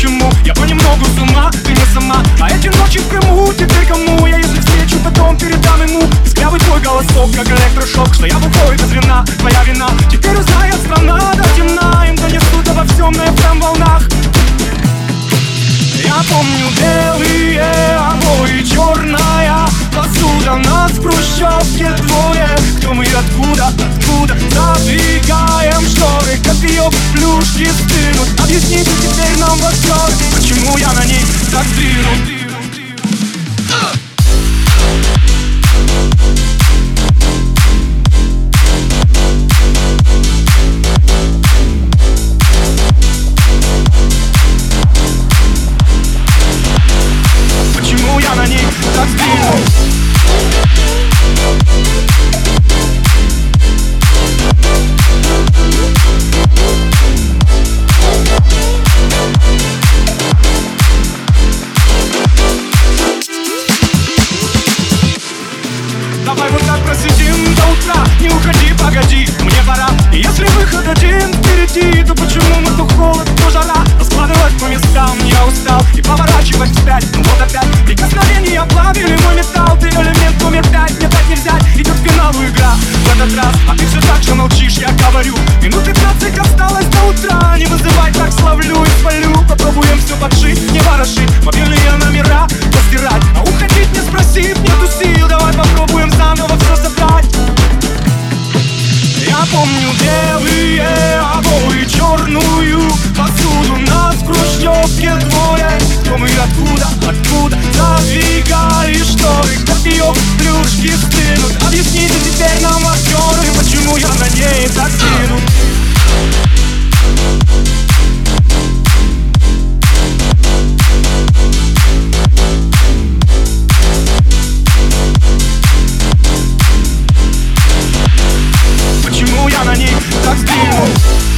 почему? Я понемногу с ума, ты не сама. А эти ночи в теперь кому Я если встречу, потом передам ему Искрявый твой голосок, как электрошок Что я бухой без вина, твоя вина. Теперь узнает страна до темна Им донесут обо всем на FM волнах. Я помню белые обои, черная посуда Нас в хрущевке двое. Кто мы откуда, откуда Задвигаем шторы, копье плюшки стынут Объясните теперь нам во Почему я на ней так двинут Почему я на ней так двинут Давай вот так просидим до утра. Не уходи, погоди, мне пора. Если выход один впереди То почему мы то холод, то жара? Раскладывать по местам я устал. И поворачивать вспять, ну вот опять. Прикосновения плавили мой металл. Ты элемент номер пять, мне так нельзя Идет к финалу игра. В этот раз А ты все так же молчишь, я говорю. Минут 15 осталось до утра. Не вызывай, так славлю и свалю. Попробуем все подшить, не ворошить Мобильные номера я на ней как сдвинул